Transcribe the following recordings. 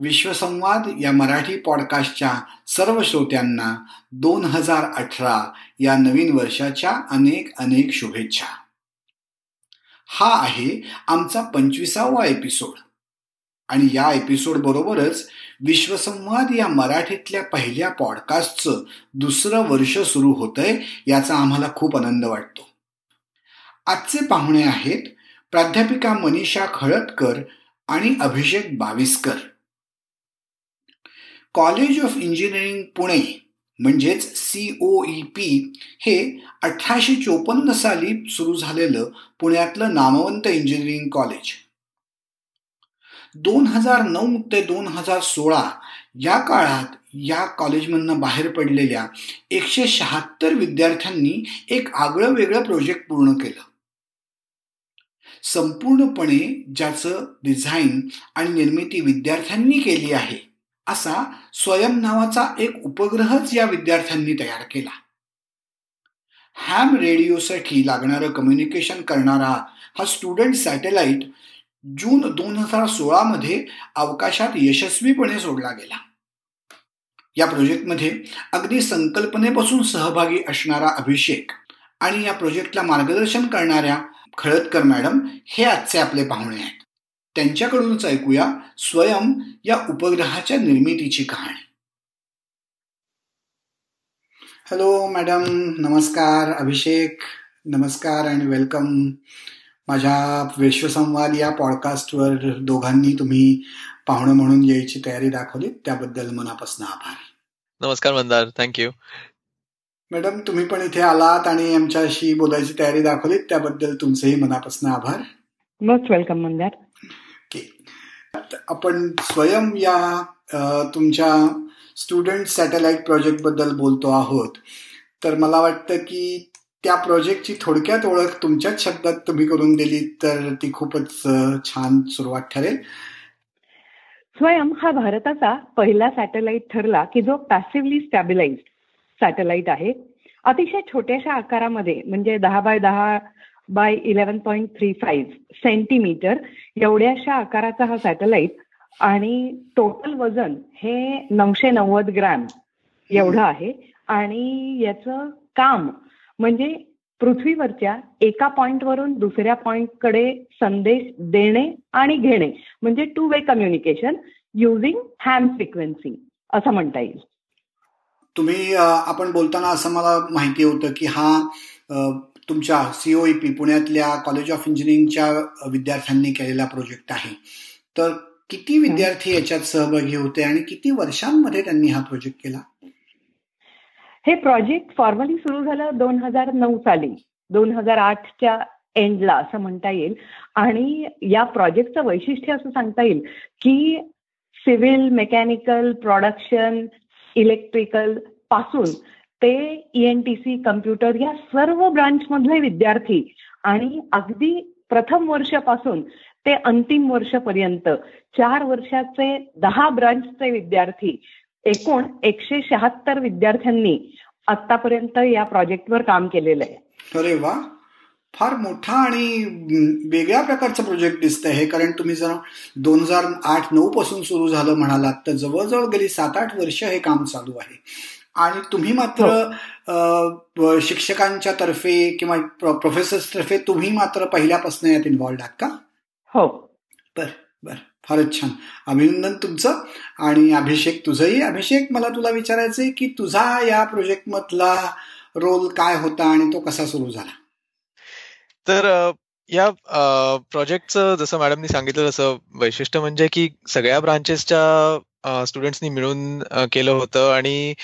विश्वसंवाद या मराठी पॉडकास्टच्या सर्व श्रोत्यांना दोन हजार अठरा या नवीन वर्षाच्या अनेक अनेक शुभेच्छा. हा आहे आमचा पंचवीसावा एपिसोड आणि या एपिसोड बरोबरच विश्वसंवाद या मराठीतल्या पहिल्या पॉडकास्टचं दुसरं वर्ष सुरू होतंय याचा आम्हाला खूप आनंद वाटतो. आजचे पाहुणे आहेत प्राध्यापिका मनीषा खळदकर आणि Abhishek Baviskar. College of engineering Pune म्हणजेच सी ओ ई पी हे अठराशे चोपन्न साली सुरू झालेलं पुण्यातलं नामवंत इंजिनिअरिंग कॉलेज. दोन हजार नऊ ते दोन हजार सोळा या काळात या कॉलेजमधनं बाहेर पडलेल्या एकशे शहात्तर विद्यार्थ्यांनी एक आगळं वेगळं प्रोजेक्ट पूर्ण केलं. संपूर्णपणे ज्याचं डिझाईन आणि निर्मिती विद्यार्थ्यांनी केली आहे असा स्वयं नावाचा एक उपग्रहच या विद्यार्थ्यांनी तयार केला. हॅम रेडिओसाठी लागणारं कम्युनिकेशन करणारा हा स्टुडंट सॅटेलाइट जून दोन हजार सोळामध्ये अवकाशात यशस्वीपणे सोडला गेला. या प्रोजेक्टमध्ये अगदी संकल्पनेपासून सहभागी असणारा अभिषेक आणि या प्रोजेक्टला मार्गदर्शन करणाऱ्या खळदकर मॅडम हे आजचे आपले पाहुणे आहेत. त्यांच्याकडूनच ऐकूया स्वयं या उपग्रहाच्या निर्मितीची कहाणी. हॅलो मॅडम नमस्कार अभिषेक. नमस्कार आणि वेलकम माझ्या विश्वसंवाद या पॉडकास्टवर दोघांनी तुम्ही पाहुणं म्हणून यायची तयारी दाखवली त्याबद्दल मनापासून आभार. नमस्कार मंदार. थँक्यू मॅडम तुम्ही पण इथे आलात आणि आमच्याशी बोलायची तयारी दाखवली त्याबद्दल तुमचेही मनापासून आभार. Most welcome Mandar. आपण स्वयं या तुमच्या स्टुडंट सॅटेलाइट प्रोजेक्टबद्दल बोलतो आहोत. तर मला वाटतं की त्या प्रोजेक्टची थोडक्यात ओळख तुमच्याच शब्दात तुम्ही करून दिली तर ती खूपच छान सुरुवात ठरेल. स्वयं हा भारताचा पहिला सॅटेलाइट ठरला की जो पॅसिव्हली स्टॅबिलाइज सॅटेलाइट आहे. अतिशय छोट्याशा आकारामध्ये म्हणजे दहा बाय दहा by eleven point three five centimetre एवढ्याशा आकाराचा हा सॅटेलाइट आणि टोटल वजन हे नऊशे नव्वद ग्रॅम एवढं आहे. आणि याचं काम म्हणजे पृथ्वीवरच्या एका पॉइंटवरून दुसऱ्या पॉइंटकडे संदेश देणे आणि घेणे. म्हणजे two way communication using ham frequency असं म्हणता येईल. तुम्ही आपण बोलताना असं मला माहिती होतं की हा तुमच्या सीओईपी पुण्यातल्या कॉलेज ऑफ इंजिनिअरिंगच्या विद्यार्थ्यांनी केलेला प्रोजेक्ट आहे. तर किती विद्यार्थी याच्यात सहभागी होते आणि किती वर्षांमध्ये त्यांनी हा प्रोजेक्ट केला? हे प्रोजेक्ट फॉर्मली सुरू झालं दोन हजार नऊ साली. दोन हजार आठच्या एंडला असं म्हणता येईल. आणि या प्रोजेक्टचं वैशिष्ट्य असं सांगता येईल की सिव्हिल मेकॅनिकल प्रोडक्शन इलेक्ट्रिकलपासून ते एन टी सी कम्प्युटर या सर्व ब्रांच मधले विद्यार्थी आणि अगदी प्रथम वर्षापासून ते अंतिम वर्षपर्यंत चार वर्षाचे दहा ब्रांचचे विद्यार्थी एकूण एकशे शहात्तर विद्यार्थ्यांनी आतापर्यंत या प्रोजेक्टवर काम केलेलं आहे. अरे वा! फार मोठा आणि वेगळ्या प्रकारचं प्रोजेक्ट दिसतंय हे कारण तुम्ही जर दोन हजार आठ नऊ पासून सुरू झालं म्हणालात तर जवळजवळ गेली सात आठ वर्ष हे काम चालू आहे. आणि तुम्ही मात्र हो. शिक्षकांच्या तर्फे किंवा प्रोफेसर्स तर्फे तुम्ही मात्र पहिल्यापासून यात इन्व्हॉल्ड आहात का? हो. बर बर. फारच छान. अभिनंदन तुमचं आणि अभिषेक तुझंही. अभिषेक मला तुला विचारायचंय की तुझा या प्रोजेक्ट मधला रोल काय होता आणि तो कसा सुरू झाला? तर या प्रोजेक्टचं जसं मॅडमनी सांगितलं तसं वैशिष्ट्य म्हणजे की सगळ्या ब्रांचेसच्या स्टुडंट्सनी मिळून केलं होतं. आणि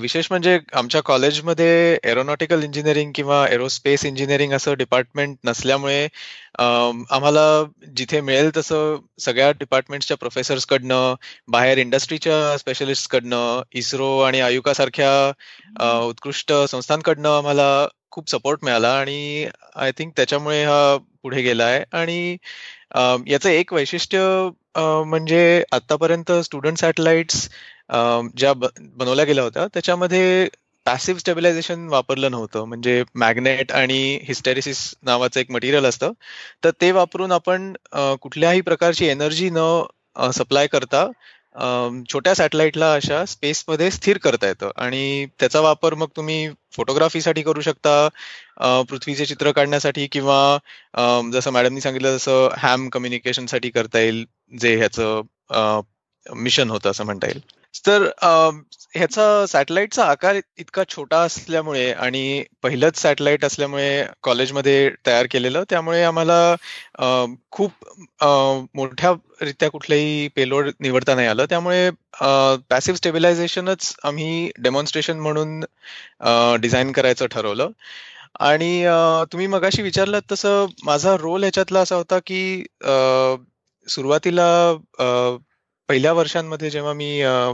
विशेष म्हणजे आमच्या कॉलेजमध्ये एरोनॉटिकल इंजिनिअरिंग किंवा एरोस्पेस इंजिनिअरिंग असं डिपार्टमेंट नसल्यामुळे आम्हाला जिथे मिळेल तसं सगळ्या डिपार्टमेंटच्या प्रोफेसर्सकडनं बाहेर इंडस्ट्रीच्या स्पेशलिस्टकडनं इस्रो आणि आयुका सारख्या उत्कृष्ट संस्थांकडनं आम्हाला खूप सपोर्ट मिळाला. आणि आय थिंक त्याच्यामुळे हा पुढे गेला आहे. आणि याचं एक वैशिष्ट्य म्हणजे आतापर्यंत स्टुडंट सॅटेलाइट्स ज्या बनवल्या गेल्या होत्या त्याच्यामध्ये पॅसिव्ह स्टेबिलायझेशन वापरलं नव्हतं. म्हणजे मॅग्नेट आणि हिस्टेरिसिस नावाचं एक मटेरियल असतं. तर ते वापरून आपण कुठल्याही प्रकारची एनर्जी न सप्लाय करता छोट्या सॅटेलाइटला अशा स्पेसमध्ये स्थिर करता येतं. आणि त्याचा वापर मग तुम्ही फोटोग्राफीसाठी करू शकता पृथ्वीचे चित्र काढण्यासाठी किंवा जसं मॅडमनी सांगितलं जसं हॅम कम्युनिकेशनसाठी करता येईल जे ह्याचं मिशन होतं असं म्हणता येईल. तर ह्याचा सॅटेलाइटचा आकार इतका छोटा असल्यामुळे आणि पहिलंच सॅटेलाइट असल्यामुळे कॉलेजमध्ये तयार केलेलं त्यामुळे आम्हाला खूप मोठ्या रित्या कुठलंही पेलोड निवडता नाही आलं. त्यामुळे पॅसिव्ह स्टेबिलायझेशनच आम्ही डेमॉन्स्ट्रेशन म्हणून डिझाईन करायचं ठरवलं. आणि तुम्ही मगाशी विचारलं तसं माझा रोल ह्याच्यातला असा होता की सुरुवातीला पहिल्या वर्षांमध्ये जेव्हा मी आय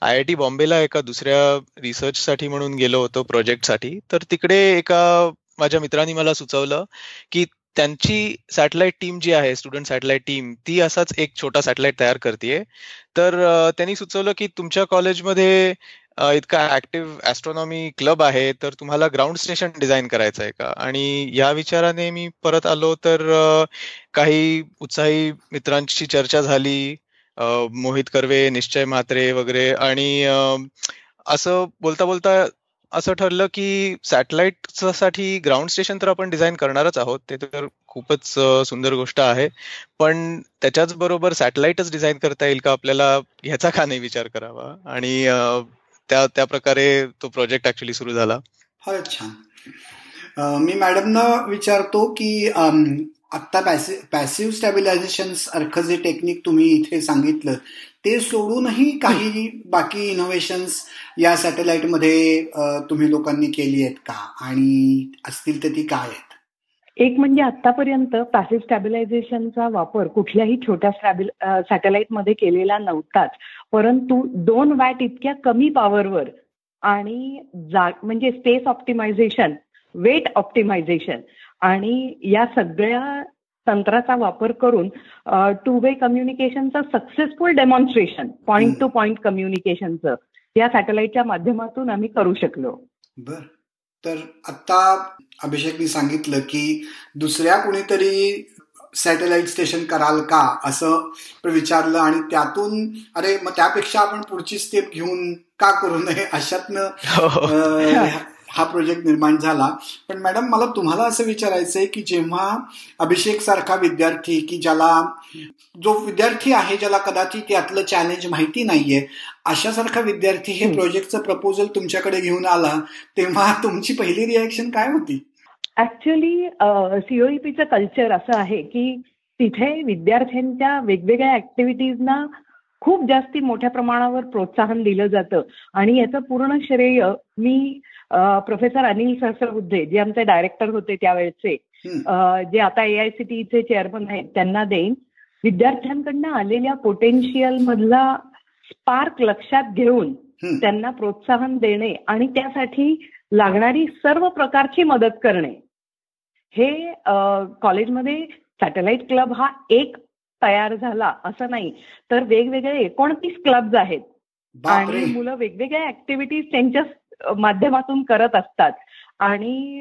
आय टी बॉम्बेला एका दुसऱ्या रिसर्चसाठी म्हणून गेलो होतो प्रोजेक्टसाठी तर तिकडे एका माझ्या मित्रांनी मला सुचवलं की त्यांची सॅटेलाइट टीम जी आहे स्टुडंट सॅटेलाइट टीम ती असाच एक छोटा सॅटेलाइट तयार करते तर त्यांनी सुचवलं की तुमच्या कॉलेजमध्ये इतका ऍक्टिव्ह ऍस्ट्रॉनॉमी क्लब आहे तर तुम्हाला ग्राउंड स्टेशन डिझाईन करायचं आहे का? आणि या विचाराने मी परत आलो तर काही उत्साही मित्रांची चर्चा झाली मोहित कर्वे निश्चय म्हात्रे वगैरे आणि असं बोलता बोलता असं ठरलं की सॅटेलाइटसाठी ग्राउंड स्टेशन तर आपण डिझाईन करणारच आहोत. ते तर खूपच सुंदर गोष्ट आहे. पण त्याच्याच बरोबर सॅटेलाइटच डिझाईन करता येईल का आपल्याला ह्याचा का नाही विचार करावा? आणि त्या त्या प्रकारे तो प्रोजेक्ट ऍक्च्युली सुरू झाला. अच्छा छान. मी मॅडमना विचारतो की आत्ता पॅसिव्ह स्टॅबिलायझेशन सारखं जे टेक्निक तुम्ही इथे सांगितलं ते सोडूनही काही बाकी इनोव्हेशन्स या सॅटेलाइटमध्ये तुम्ही लोकांनी केली आहेत का? आणि असतील तर ती काय आहेत? एक म्हणजे आतापर्यंत पॅसिव्ह स्टॅबिलायझेशनचा वापर कुठल्याही छोट्या सॅटेलाइटमध्ये केलेला नव्हताच. परंतु दोन वॅट इतक्या कमी पॉवरवर आणि म्हणजे स्पेस ऑप्टिमायझेशन वेट ऑप्टिमायझेशन आणि या सगळ्या तंत्राचा वापर करून two way कम्युनिकेशनचं successful demonstration point to point कम्युनिकेशनचं या सॅटेलाइटच्या माध्यमातून आम्ही करू शकलो. बर. तर आता अभिषेकनी सांगितलं की दुसऱ्या कोणीतरी सॅटेलाइट स्टेशन कराल का असं विचारलं आणि त्यातून अरे मग त्यापेक्षा आपण पुढची स्टेप घेऊन का करू नये अशातनं हो. प्रोजेक्ट निर्माण झाला. पण मॅडम मला तुम्हाला असं विचारायचंय की जेव्हा अभिषेक सारखा विद्यार्थी की ज्याला जो विद्यार्थी आहे ज्याला कदाचित यातलं चॅलेंज माहिती नाहीये अशासारखा विद्यार्थी हे प्रोजेक्टचं प्रपोजल तुमच्याकडे घेऊन आला तेव्हा तुमची पहिली रिॲक्शन काय होती? ऍक्च्युली सीओईपीचं कल्चर असं आहे की तिथे विद्यार्थ्यांच्या वेगवेगळ्या ऍक्टिव्हिटीजना खूप जास्ती मोठ्या प्रमाणावर प्रोत्साहन दिलं जातं. आणि याचं पूर्ण श्रेय मी प्रोफेसर अनिल सहस्रबुद्धे जे आमचे डायरेक्टर होते त्यावेळेचे जे आता एआयसीटीचे चेअरमन आहेत त्यांना देईन. विद्यार्थ्यांकडनं आलेल्या पोटेन्शियल मधला स्पार्क लक्षात घेऊन त्यांना प्रोत्साहन देणे आणि त्यासाठी लागणारी सर्व प्रकारची मदत करणे. हे कॉलेजमध्ये सॅटेलाइट क्लब हा एक तयार झाला असं नाही तर वेगवेगळे एकोणतीस क्लब्ज आहेत. आणि मुलं वेगवेगळ्या ऍक्टिव्हिटीज त्यांच्या माध्यमातून करत असतात. आणि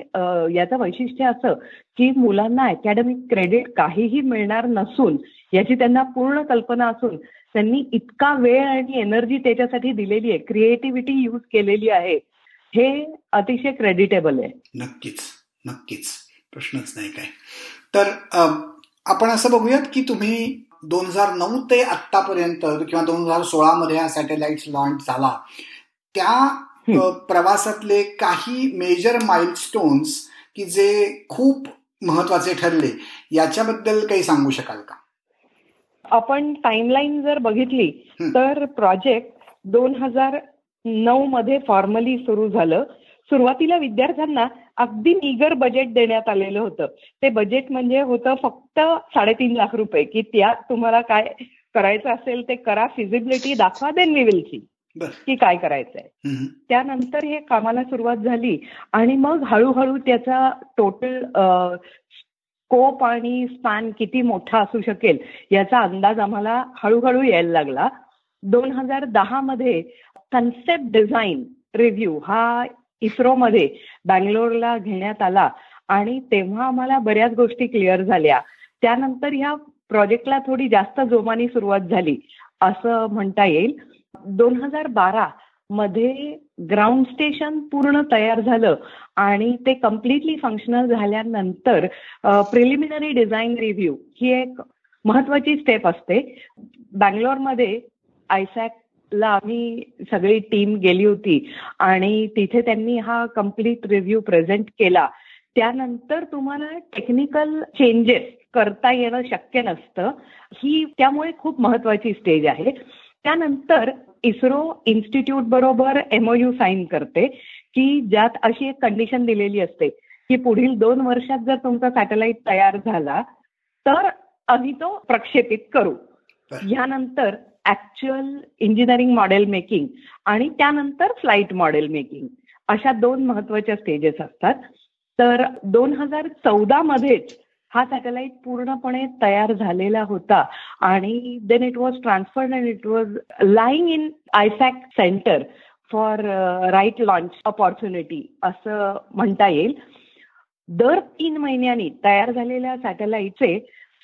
याचं वैशिष्ट्य असं की मुलांना अकॅडमिक क्रेडिट काहीही मिळणार नसून याची त्यांना पूर्ण कल्पना असून त्यांनी इतका वेळ आणि एनर्जी त्याच्यासाठी दिलेली आहे क्रिएटिव्हिटी यूज केलेली आहे हे अतिशय क्रेडिटेबल आहे. नक्कीच नक्कीच. प्रश्नच नाही काय. तर आपण असं बघूयात की तुम्ही दोन हजार नऊ ते आतापर्यंत किंवा दोन हजार सोळा मध्ये हा सॅटेलाइट लॉन्च झाला. त्या प्रवासातले काही मेजर माइलस्टोन्स की जे खूप महत्त्वाचे ठरले याच्याबद्दल काही सांगू शकाल का? आपण टाइमलाईन जर बघितली तर प्रोजेक्ट दोन हजार नऊ मध्ये फॉर्मली सुरू झालं. सुरुवातीला विद्यार्थ्यांना अगदी निगर बजेट देण्यात आलेलं होतं. ते बजेट म्हणजे होतं फक्त साडेतीन लाख रुपये की त्यात तुम्हाला काय करायचं असेल ते करा फिजिबिलिटी दाखवा देन वी विल सी की काय करायचंय. त्यानंतर हे कामाला सुरुवात झाली आणि मग हळूहळू त्याचा टोटल स्कोप आणि स्पॅन किती मोठा असू शकेल याचा अंदाज आम्हाला हळूहळू यायला लागला. दोन हजार दहा मध्ये कन्सेप्ट डिझाईन रिव्ह्यू हा इस्रोमध्ये बँगलोरला घेण्यात आला आणि तेव्हा आम्हाला बऱ्याच गोष्टी क्लिअर झाल्या. त्यानंतर ह्या प्रोजेक्टला थोडी जास्त जोमानी सुरुवात झाली असं म्हणता येईल. दोन हजार बारा मध्ये ग्राउंड स्टेशन पूर्ण तयार झालं आणि ते कम्प्लिटली फंक्शनल झाल्यानंतर प्रिलिमिनरी डिझाईन रिव्ह्यू ही एक महत्वाची स्टेप असते. बँगलोरमध्ये आयसॅकला आम्ही सगळी टीम गेली होती आणि तिथे त्यांनी हा कंप्लीट रिव्ह्यू प्रेझेंट केला. त्यानंतर तुम्हाला टेक्निकल चेंजेस करता येणं शक्य नसतं. ही त्यामुळे खूप महत्वाची स्टेज आहे. त्यानंतर इस्रो इन्स्टिट्यूट बरोबर एमओयू साईन करते की ज्यात अशी एक कंडिशन दिलेली असते की पुढील दोन वर्षात जर तुमचा सॅटेलाइट तयार झाला तर आम्ही तो प्रक्षेपित करू. यानंतर ऍक्च्युअल इंजिनिअरिंग मॉडेल मेकिंग आणि त्यानंतर फ्लाईट मॉडेल मेकिंग अशा दोन महत्त्वाच्या स्टेजेस असतात. तर दोन हजार चौदा मध्येच हा सॅटेलाइट पूर्णपणे तयार झालेला होता. आणि then it was transferred and it was lying in IFAC centre for right launch opportunity असं म्हणता येईल. दर तीन महिन्यांनी तयार झालेल्या सॅटेलाइटचे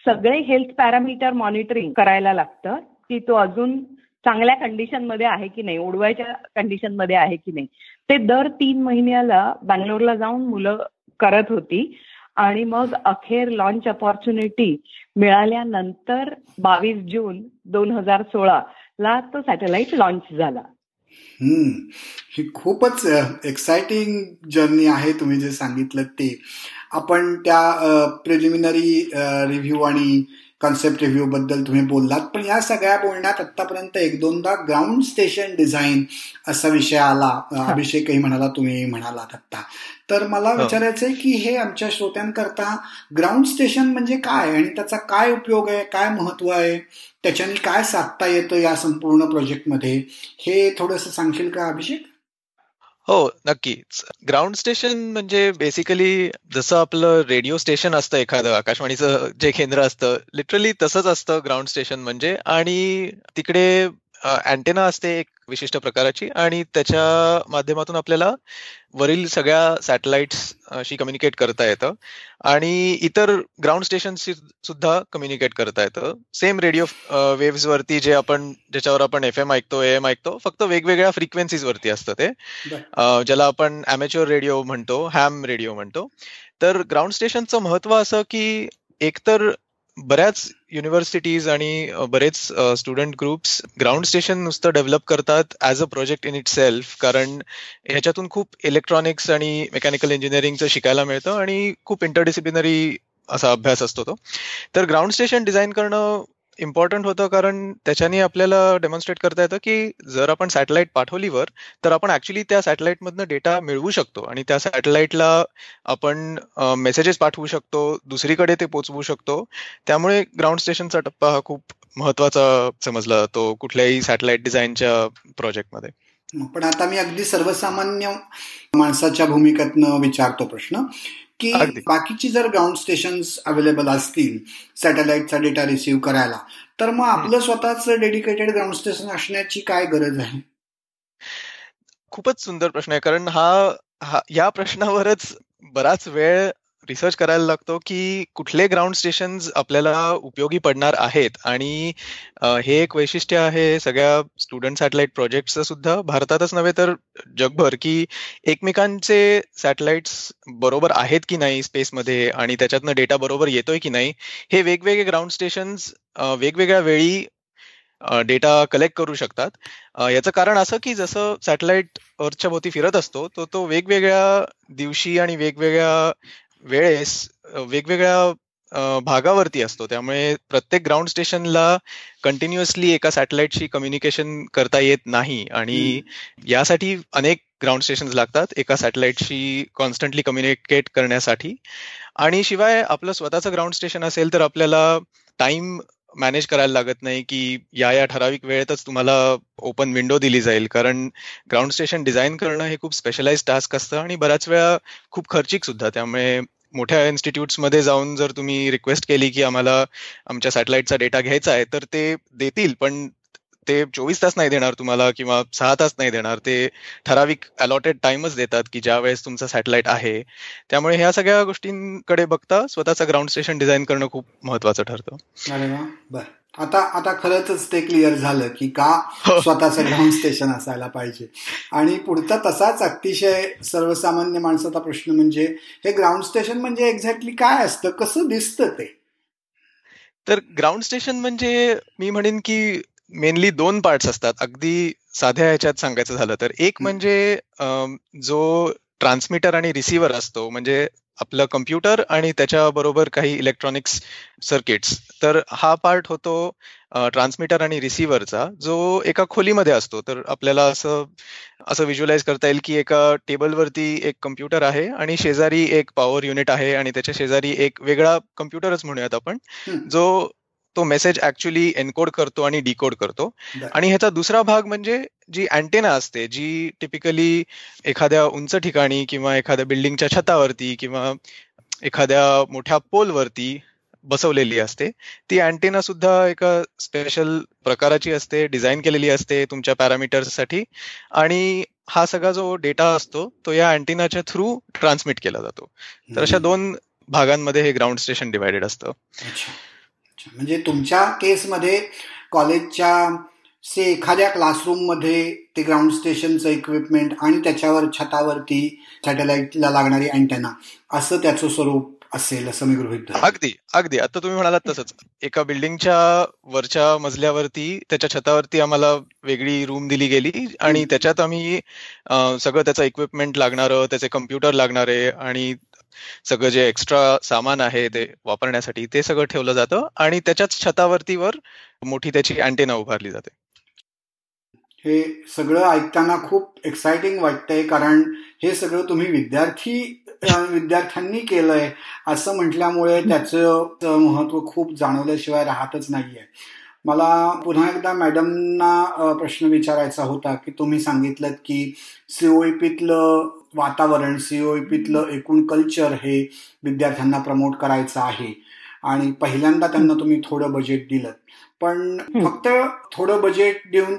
सगळे हेल्थ पॅरामीटर मॉनिटरिंग करायला लागतं की तो अजून चांगल्या कंडिशनमध्ये आहे की नाही उडवायच्या कंडिशनमध्ये आहे की नाही. ते दर तीन महिन्याला बँगलोरला जाऊन मुलं करत होती. आणि मग अखेर लॉन्च अपॉर्च्युनिटी मिळाल्यानंतर बावीस जून दोन हजार सोळा ला तो सॅटेलाइट लॉन्च झाला. ही खूपच एक्साइटिंग जर्नी आहे तुम्ही जे सांगितलं ते. आपण त्या प्रिलिमिनरी रिव्ह्यू आणि कॉन्सेप्ट रिव्ह्यू बद्दल तुम्ही बोललात. पण या सगळ्या बोलण्यात आतापर्यंत एक दोनदा ग्राउंड स्टेशन डिझाईन असा विषय आला. अभिषेकही म्हणाला तुम्ही म्हणालात आत्ता. तर मला हो. विचारायचं आहे की हे आमच्या श्रोत्यांकरता ग्राउंड स्टेशन म्हणजे काय आणि त्याचा काय उपयोग आहे काय महत्त्व आहे? त्याच्याने काय साधता येतं या संपूर्ण प्रोजेक्टमध्ये हे थोडंसं सांगशील का अभिषेक? हो नक्कीच ग्राउंड स्टेशन म्हणजे बेसिकली जसं आपलं रेडिओ स्टेशन असतं एखादं आकाशवाणीचं जे केंद्र असतं लिटरली तसंच असतं ग्राउंड स्टेशन म्हणजे. आणि तिकडे अँटेना असते एक विशिष्ट प्रकाराची आणि त्याच्या माध्यमातून आपल्याला वरील सगळ्या सॅटेलाइट्स शी कम्युनिकेट करता येतं. आणि इतर ग्राउंड स्टेशन सुद्धा कम्युनिकेट करता येतं. सेम रेडिओ वेव्स वरती जे आपण ज्याच्यावर आपण एफ एम ऐकतो ए एम ऐकतो फक्त वेगवेगळ्या फ्रिक्वेन्सीज वरती असतं ते. ज्याला आपण अमेच्युअर रेडिओ म्हणतो हॅम रेडिओ म्हणतो. तर ग्राउंड स्टेशनचं महत्त्व असं की एकतर बऱ्याच युनिव्हर्सिटीज आणि बरेच स्टुडंट ग्रुप्स ग्राउंड स्टेशन नुसतं डेव्हलप करतात as a project in itself कारण ह्याच्यातून खूप इलेक्ट्रॉनिक्स आणि मेकॅनिकल इंजिनिअरिंगचं शिकायला मिळतं आणि खूप इंटरडिसिप्लिनरी असा अभ्यास असतो तो. तर ग्राउंड स्टेशन डिझाईन करणं इम्पॉर्टंट होतं कारण त्याच्याने आपल्याला डेमॉन्स्ट्रेट करता येतं की जर आपण सॅटेलाइट पाठवलीवर तर आपण ऍक्च्युली त्या सॅटेलाइटमधनं डेटा मिळवू शकतो. आणि त्या सॅटेलाइटला आपण मेसेजेस पाठवू शकतो दुसरीकडे ते पोचवू शकतो. त्यामुळे ग्राउंड स्टेशनचा टप्पा हा खूप महत्त्वाचा समजला जातो कुठल्याही सॅटेलाइट डिझाईनच्या प्रोजेक्टमध्ये पण आता मी अगदी सर्वसामान्य माणसाच्या भूमिकेतनं विचारतो प्रश्न. की बाकीची जर ग्राउंड स्टेशन अवेलेबल असतील सॅटेलाइटचा डेटा रिसिव्ह करायला तर मग आपलं स्वतःच डेडिकेटेड ग्राउंड स्टेशन असण्याची काय गरज आहे? खूपच सुंदर प्रश्न आहे कारण हा या प्रश्नावरच बराच वेळ रिसर्च करायला लागतो की कुठले ग्राउंड स्टेशन आपल्याला उपयोगी पडणार आहेत. आणि हे एक वैशिष्ट्य आहे सगळ्या स्टुडंट सॅटेलाइट प्रोजेक्टचं सुद्धा. भारतातच नव्हे तर जगभर की एकमेकांचे सॅटेलाइट्स बरोबर आहेत की नाही स्पेसमध्ये आणि त्याच्यातनं डेटा बरोबर येतोय की नाही? हे वेगवेगळे ग्राउंड स्टेशन्स वेगवेगळ्या वेळी डेटा कलेक्ट करू शकतात. याचं कारण असं की जसं सॅटेलाइट अर्थच्या भोवती फिरत असतो तो तो वेगवेगळ्या दिवशी आणि वेगवेगळ्या वेळेस वेगवेगळ्या भागावरती असतो. त्यामुळे प्रत्येक ग्राउंड स्टेशनला कंटिन्युअसली एका सॅटेलाइटशी कम्युनिकेशन करता येत नाही आणि यासाठी अनेक ग्राउंड स्टेशन लागतात एका सॅटेलाइटशी कॉन्स्टंटली कम्युनिकेट करण्यासाठी. आणि शिवाय आपलं स्वतःचं ग्राउंड स्टेशन असेल तर आपल्याला टाइम मॅनेज करायला लागत नाही की या या ठराविक वेळेतच तुम्हाला ओपन विंडो दिली जाईल. कारण ग्राउंड स्टेशन डिझाईन करणं हे खूप स्पेशलाइज टास्क असतं आणि बऱ्याच वेळा खूप खर्चिक सुद्धा. त्यामुळे मोठ्या मध्ये जाऊन जर तुम्ही रिक्वेस्ट केली की आम्हाला आमच्या सॅटेलाइटचा डेटा घ्यायचा आहे तर ते देतील. पण ते चोवीस तास नाही देणार तुम्हाला किंवा सहा तास नाही देणार. ते ठराविक अलॉटेड टाइमच देतात की ज्या वेळेस तुमचा सॅटेलाइट आहे. त्यामुळे ह्या सगळ्या गोष्टींकडे बघता स्वतःचं ग्राउंड स्टेशन डिझाईन करणं खूप महत्वाचं ठरतं. आता आता खरंच ते क्लिअर झालं की का. स्वतःचं ग्राउंड स्टेशन असायला पाहिजे. आणि पुढचा तसाच अतिशय सर्वसामान्य माणसाचा प्रश्न म्हणजे हे ग्राउंड स्टेशन म्हणजे एक्झॅक्टली काय असतं? कसं दिसतं ते? तर ग्राउंड स्टेशन म्हणजे मी म्हणेन की मेनली दोन पार्ट्स असतात. अगदी साध्या ह्याच्यात सांगायचं झालं तर. एक म्हणजे जो ट्रान्समीटर आणि रिसिव्हर असतो. म्हणजे आपलं कम्प्युटर आणि त्याच्याबरोबर काही इलेक्ट्रॉनिक्स सर्किट्स तर हा पार्ट होतो ट्रान्समीटर आणि रिसिव्हरचा जो एका खोलीमध्ये असतो. तर आपल्याला असं असं व्हिज्युअलाइज करता येईल की एका टेबलवरती एक कम्प्युटर आहे आणि शेजारी एक पॉवर युनिट आहे आणि त्याच्या शेजारी एक वेगळा कम्प्युटरच म्हणूयात आपण जो तो मेसेज ऍक्च्युली एनकोड करतो आणि डिकोड करतो. आणि ह्याचा दुसरा भाग म्हणजे जी अँटेना असते जी टिपिकली एखाद्या उंच ठिकाणी किंवा एखाद्या बिल्डिंगच्या छतावरती किंवा एखाद्या मोठ्या पोलवरती बसवलेली असते. ती अँटेना सुद्धा एका स्पेशल प्रकाराची असते डिझाईन केलेली असते तुमच्या पॅरामीटर्ससाठी आणि हा सगळा जो डेटा असतो तो या अँटेनाच्या थ्रू ट्रान्समिट केला जातो. तर अशा दोन भागांमध्ये हे ग्राउंड स्टेशन डिवायडेड असतं. म्हणजे तुमच्या केसमध्ये कॉलेजच्या से एखाद्या क्लासरूममध्ये ते ग्राउंड स्टेशनचं इक्विपमेंट आणि त्याच्यावर छतावरती सॅटेलाइटला लागणारी अँटेना असं त्याचं स्वरूप असेल असं मी गृहित अगदी अगदी. आता तुम्ही म्हणालात तसंच. एका बिल्डिंगच्या वरच्या मजल्यावरती त्याच्या छतावरती आम्हाला वेगळी रूम दिली गेली आणि त्याच्यात आम्ही सगळं त्याचं इक्विपमेंट लागणारं त्याचे कम्प्युटर लागणारे आणि सगळं जे एक्स्ट्रा सामान आहे ते वापरण्यासाठी ते सगळं ठेवलं जातं आणि त्याच्याच छतावरती वर मोठी त्याची अँटेना उभारली जाते. हे सगळं ऐकताना खूप एक्साइटिंग वाटतंय कारण हे सगळं तुम्ही विद्यार्थी विद्यार्थ्यांनी केलंय असं म्हटल्यामुळे त्याचं महत्त्व खूप जाणवल्याशिवाय राहतच नाहीये. मला पुन्हा एकदा मॅडमना प्रश्न विचारायचा होता की तुम्ही सांगितलं की सीओईपीतलं वातावरण सीओईपीतलं एकूण कल्चर हे विद्यार्थ्यांना प्रमोट करायचं आहे. आणि पहिल्यांदा त्यांना तुम्ही थोडं बजेट दिलं. पण फक्त थोडं बजेट देऊन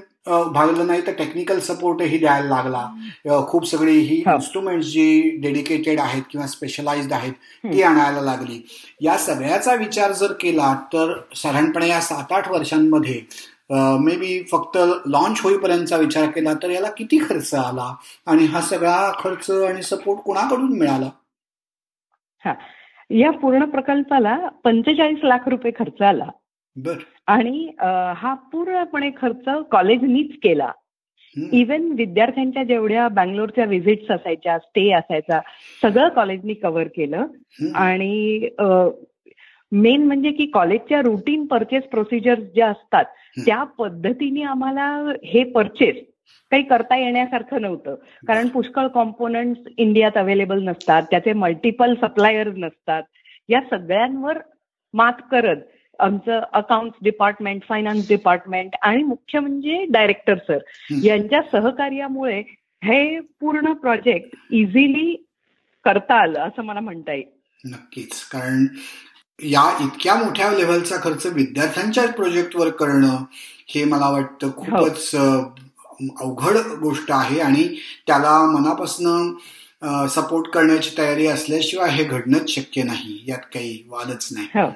भागलं नाही तर टेक्निकल सपोर्टही द्यायला लागला. खूप सगळी ही इन्स्ट्रुमेंट जी डेडिकेटेड आहेत किंवा स्पेशलाइज्ड आहेत ती आणायला लागली. या सगळ्याचा विचार जर केला तर साधारणपणे या सात आठ वर्षांमध्ये मे बी फक्त लॉन्च होईपर्यंतचा विचार केला तर याला किती खर्च आला? आणि हा सगळा खर्च आणि सपोर्ट कुणाकडून मिळाला? या पूर्ण प्रकल्पाला पंचेचाळीस लाख रुपये खर्च आला. बर. आणि हा पूर्णपणे खर्च कॉलेजनीच केला. इवन विद्यार्थ्यांच्या जेवढ्या बँगलोरच्या व्हिजिट्स असायच्या स्टे असायचा सगळं कॉलेजनी कव्हर केलं. आणि मेन म्हणजे की कॉलेजच्या रुटीन परचेस प्रोसिजर ज्या असतात त्या पद्धतीने आम्हाला हे परचेस काही करता येण्यासारखं नव्हतं. कारण पुष्कळ कॉम्पोनंट इंडियात अवेलेबल नसतात त्याचे मल्टिपल सप्लायर नसतात. या सगळ्यांवर मात करत आमचं अकाउंट डिपार्टमेंट फायनान्स डिपार्टमेंट आणि मुख्य म्हणजे डायरेक्टर सर यांच्या सहकार्यामुळे हे पूर्ण प्रोजेक्ट इझिली करता आलं असं मला म्हणता येईल. नक्कीच. कारण या इतक्या मोठ्या लेव्हलचा खर्च विद्यार्थ्यांच्या प्रोजेक्टवर करणं हे मला वाटतं हो. खूपच अवघड गोष्ट आहे आणि त्याला मनापासून सपोर्ट करण्याची तयारी असल्याशिवाय हे घडणंच शक्य नाही यात काही वादच नाही हो.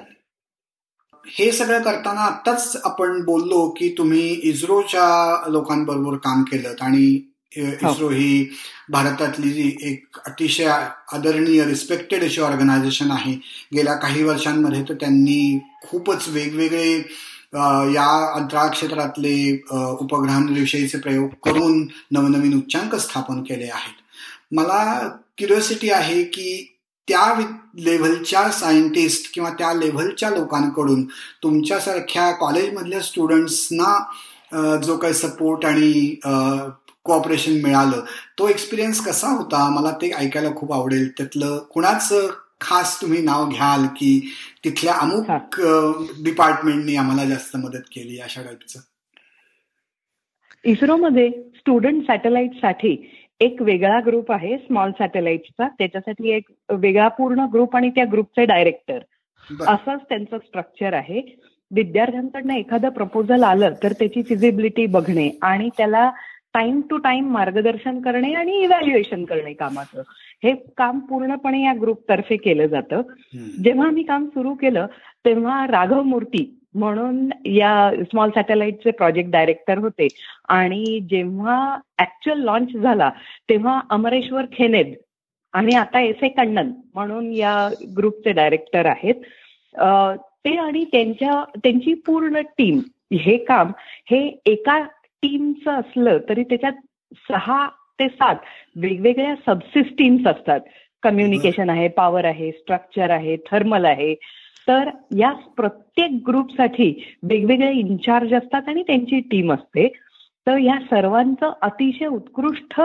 हे सगळं करताना आत्ताच आपण बोललो की तुम्ही इस्रोच्या लोकांबरोबर काम केलं आणि इस्रो हो. ही भारतातली एक अतिशय आदरणीय रिस्पेक्टेड अशी ऑर्गनायझेशन आहे गेल्या काही वर्षांमध्ये तर त्यांनी खूपच वेगवेगळे या अंतराळ क्षेत्रातले उपग्रहांविषयीचे प्रयोग करून नवनवीन उच्चांक स्थापन केले आहेत मला क्युरिओसिटी आहे की त्या लेव्हलच्या सायंटिस्ट किंवा त्या लेव्हलच्या लोकांकडून तुमच्यासारख्या कॉलेजमधल्या स्टुडंट्सना जो काही सपोर्ट आणि कोऑपरेशन मिळालं. तो एक्सपिरियन्स कसा होता? मला ते ऐकायला खूप आवडेल. त्यातलं कुणाचं खास तुम्ही नाव घ्याल की तिथल्या अमुक डिपार्टमेंटनी आम्हाला जास्त मदत केली अशा टाईपचं इस्रोमध्ये स्टुडंट सॅटेलाइटसाठी एक वेगळा ग्रुप आहे स्मॉल सॅटेलाइटचा त्याच्यासाठी एक वेगळा पूर्ण ग्रुप आणि त्या ग्रुपचे डायरेक्टर असंच त्यांचं स्ट्रक्चर आहे. विद्यार्थ्यांकडनं एखादं प्रपोजल आलं तर त्याची फिजिबिलिटी बघणे आणि त्याला टाइम टू टाइम मार्गदर्शन करणे आणि इव्हॅल्युएशन करणे कामाचं. हे काम पूर्णपणे या ग्रुप तर्फे केलं जातं. जेव्हा आम्ही काम सुरू केलं तेव्हा राघव मूर्ती म्हणून या स्मॉल सॅटेलाइटचे प्रोजेक्ट डायरेक्टर होते. आणि जेव्हा ऍक्च्युअल लॉन्च झाला तेव्हा अमरेश्वर खेनेद आणि आता एस ए कण्णन म्हणून या ग्रुपचे डायरेक्टर आहेत. ते आणि त्यांच्या त्यांची पूर्ण टीम हे काम हे एका टीमचं असलं तरी त्याच्यात सहा ते सात वेगवेगळ्या सबसिस्टीम्स असतात. कम्युनिकेशन आहे पॉवर आहे स्ट्रक्चर आहे थर्मल आहे. तर या प्रत्येक ग्रुपसाठी वेगवेगळे इन्चार्ज असतात आणि त्यांची टीम असते. तर या सर्वांचं अतिशय उत्कृष्ट